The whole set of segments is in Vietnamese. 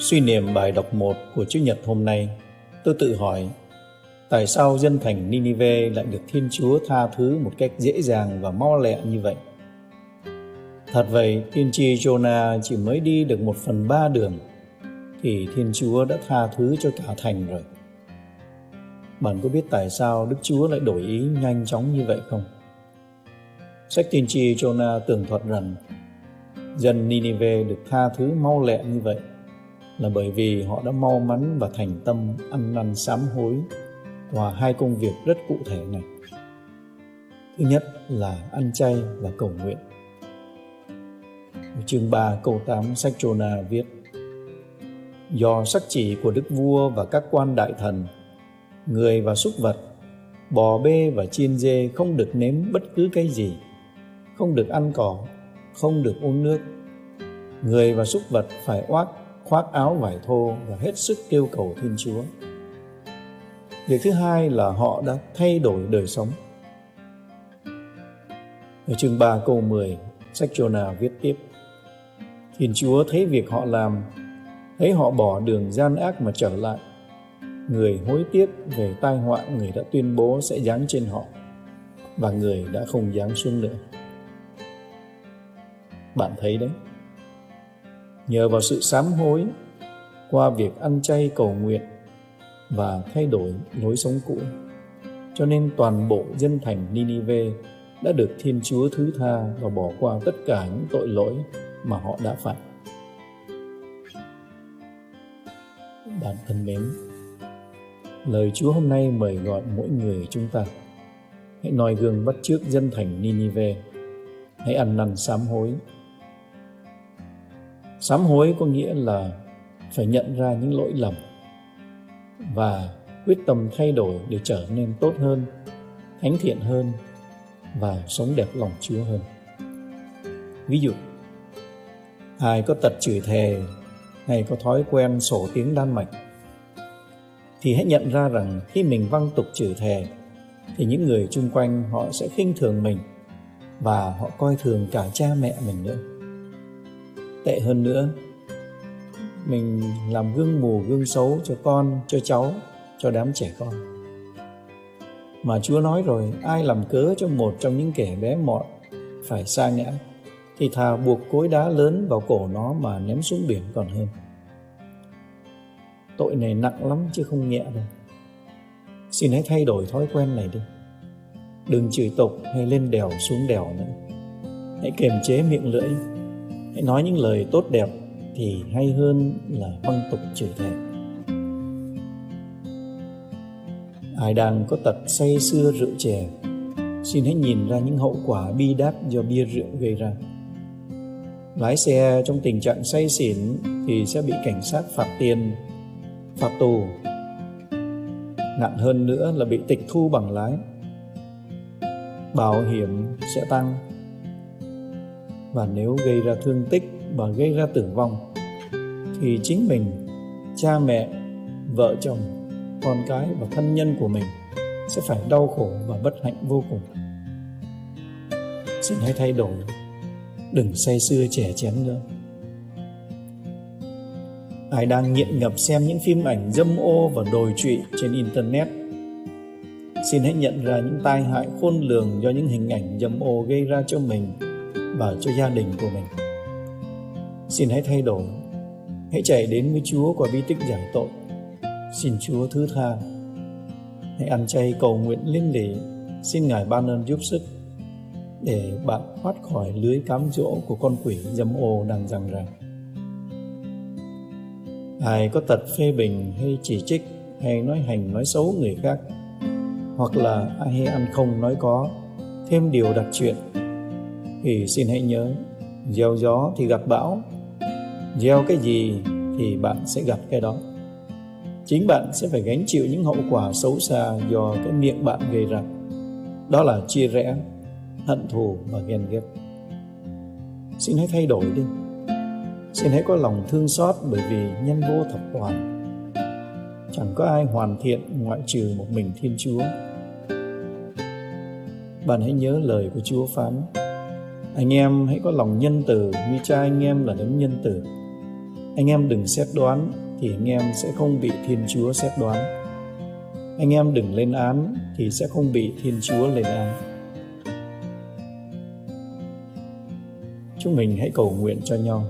Suy niệm bài đọc 1 của Chúa Nhật hôm nay, tôi tự hỏi tại sao dân thành Ninive lại được Thiên Chúa tha thứ một cách dễ dàng và mau lẹ như vậy? Thật vậy, tiên tri Jonah chỉ mới đi được một phần ba đường thì Thiên Chúa đã tha thứ cho cả thành rồi. Bạn có biết tại sao Đức Chúa lại đổi ý nhanh chóng như vậy không? Sách tiên tri Jonah tường thuật rằng dân Ninive được tha thứ mau lẹ như vậy là bởi vì họ đã mau mắn và thành tâm ăn năn sám hối qua hai công việc rất cụ thể này. Thứ nhất là ăn chay và cầu nguyện. Ở chương 3 câu 8 sách Jonah viết Do sắc chỉ của đức vua và các quan đại thần, người và súc vật, bò bê và chiên dê không được nếm bất cứ cái gì, không được ăn cỏ, không được uống nước. Người và súc vật phải oác khoác áo vải thô và hết sức kêu cầu Thiên Chúa. Việc thứ hai là họ đã thay đổi đời sống. Ở chương 3 câu 10, sách Jonah viết tiếp. Thiên Chúa thấy việc họ làm, thấy họ bỏ đường gian ác mà trở lại. Người hối tiếc về tai họa người đã tuyên bố sẽ giáng trên họ, và người đã không giáng xuống nữa. Bạn thấy đấy, nhờ vào sự sám hối qua việc ăn chay cầu nguyện và thay đổi lối sống cũ. Cho nên toàn bộ dân thành Ninive đã được Thiên Chúa thứ tha và bỏ qua tất cả những tội lỗi mà họ đã phạm. Bạn thân mến, lời Chúa hôm nay mời gọi mỗi người chúng ta hãy noi gương bắt chước dân thành Ninive, hãy ăn năn sám hối sám hối có nghĩa là phải nhận ra những lỗi lầm và quyết tâm thay đổi để trở nên tốt hơn, thánh thiện hơn và sống đẹp lòng chúa hơn. Ví dụ, ai có tật chửi thề hay có thói quen sổ tiếng đan mạch thì hãy nhận ra rằng khi mình văng tục chửi thề thì những người chung quanh họ sẽ khinh thường mình và họ coi thường cả cha mẹ mình nữa tệ hơn nữa. Mình làm gương mù, gương xấu cho con, cho cháu, cho đám trẻ con. Mà chúa nói rồi, ai làm cớ cho một trong những kẻ bé mọn phải xa ngã thì thà buộc cối đá lớn vào cổ nó mà ném xuống biển còn hơn. Tội này nặng lắm chứ không nhẹ đâu. Xin hãy thay đổi thói quen này đi. Đừng chửi tục hay lên đèo xuống đèo nữa. Hãy kiềm chế miệng lưỡi hãy nói những lời tốt đẹp thì hay hơn là văng tục chửi thề. Ai đang có tật say xưa rượu chè, xin hãy nhìn ra những hậu quả bi đát do bia rượu gây ra. Lái xe trong tình trạng say xỉn thì sẽ bị cảnh sát phạt tiền, phạt tù. Nặng hơn nữa là bị tịch thu bằng lái. Bảo hiểm sẽ tăng và nếu gây ra thương tích và gây ra tử vong, thì chính mình, cha mẹ, vợ chồng, con cái và thân nhân của mình sẽ phải đau khổ và bất hạnh vô cùng. Xin hãy thay đổi. Đừng say sưa trẻ chén nữa. Ai đang nghiện ngập xem những phim ảnh dâm ô và đồi trụy trên internet, xin hãy nhận ra những tai hại khôn lường do những hình ảnh dâm ô gây ra cho mình và cho gia đình của mình. Xin hãy thay đổi, hãy chạy đến với Chúa qua bi tích giải tội. Xin Chúa thứ tha. Hãy ăn chay cầu nguyện liên lỉ, xin Ngài ban ơn giúp sức để bạn thoát khỏi lưới cám dỗ của con quỷ dâm ô đang giằng ràng. Ai có tật phê bình hay chỉ trích hay nói hành nói xấu người khác hoặc là ai hay ăn không nói có thêm điều đặc chuyện thì xin hãy nhớ, gieo gió thì gặp bão, gieo cái gì thì bạn sẽ gặp cái đó. Chính bạn sẽ phải gánh chịu những hậu quả xấu xa do cái miệng bạn gây ra. Đó là chia rẽ, hận thù và ghen ghét. Xin hãy thay đổi đi. Xin hãy có lòng thương xót bởi vì nhân vô thập toàn. Chẳng có ai hoàn thiện ngoại trừ một mình thiên chúa. Bạn hãy nhớ lời của chúa phán anh em hãy có lòng nhân từ, như cha anh em là đấng nhân từ. Anh em đừng xét đoán, thì anh em sẽ không bị thiên chúa xét đoán. Anh em đừng lên án, thì sẽ không bị thiên chúa lên án. Chúng mình hãy cầu nguyện cho nhau.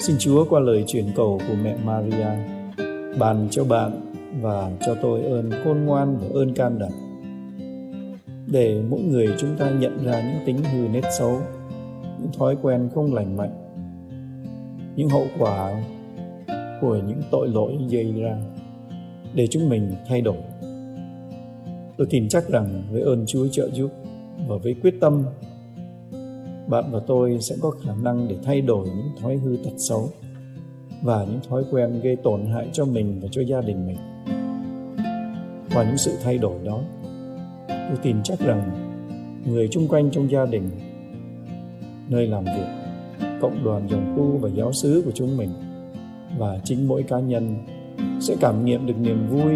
Xin chúa qua lời truyền cầu của mẹ maria, ban cho bạn và cho tôi ơn khôn ngoan và ơn can đảm để mỗi người chúng ta nhận ra những tính hư nét xấu, những thói quen không lành mạnh, những hậu quả của những tội lỗi gây ra để chúng mình thay đổi. Tôi tin chắc rằng với ơn chúa trợ giúp và với quyết tâm, bạn và tôi sẽ có khả năng để thay đổi những thói hư tật xấu và những thói quen gây tổn hại cho mình và cho gia đình mình. Và những sự thay đổi đó tôi tin chắc rằng người chung quanh trong gia đình, nơi làm việc, cộng đoàn dòng tu và giáo xứ của chúng mình và chính mỗi cá nhân sẽ cảm nghiệm được niềm vui,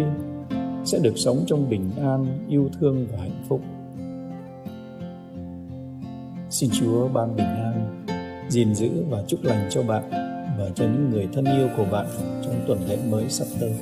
sẽ được sống trong bình an, yêu thương và hạnh phúc. Xin chúa ban bình an, gìn giữ và chúc lành cho bạn và cho những người thân yêu của bạn trong tuần lễ mới sắp tới.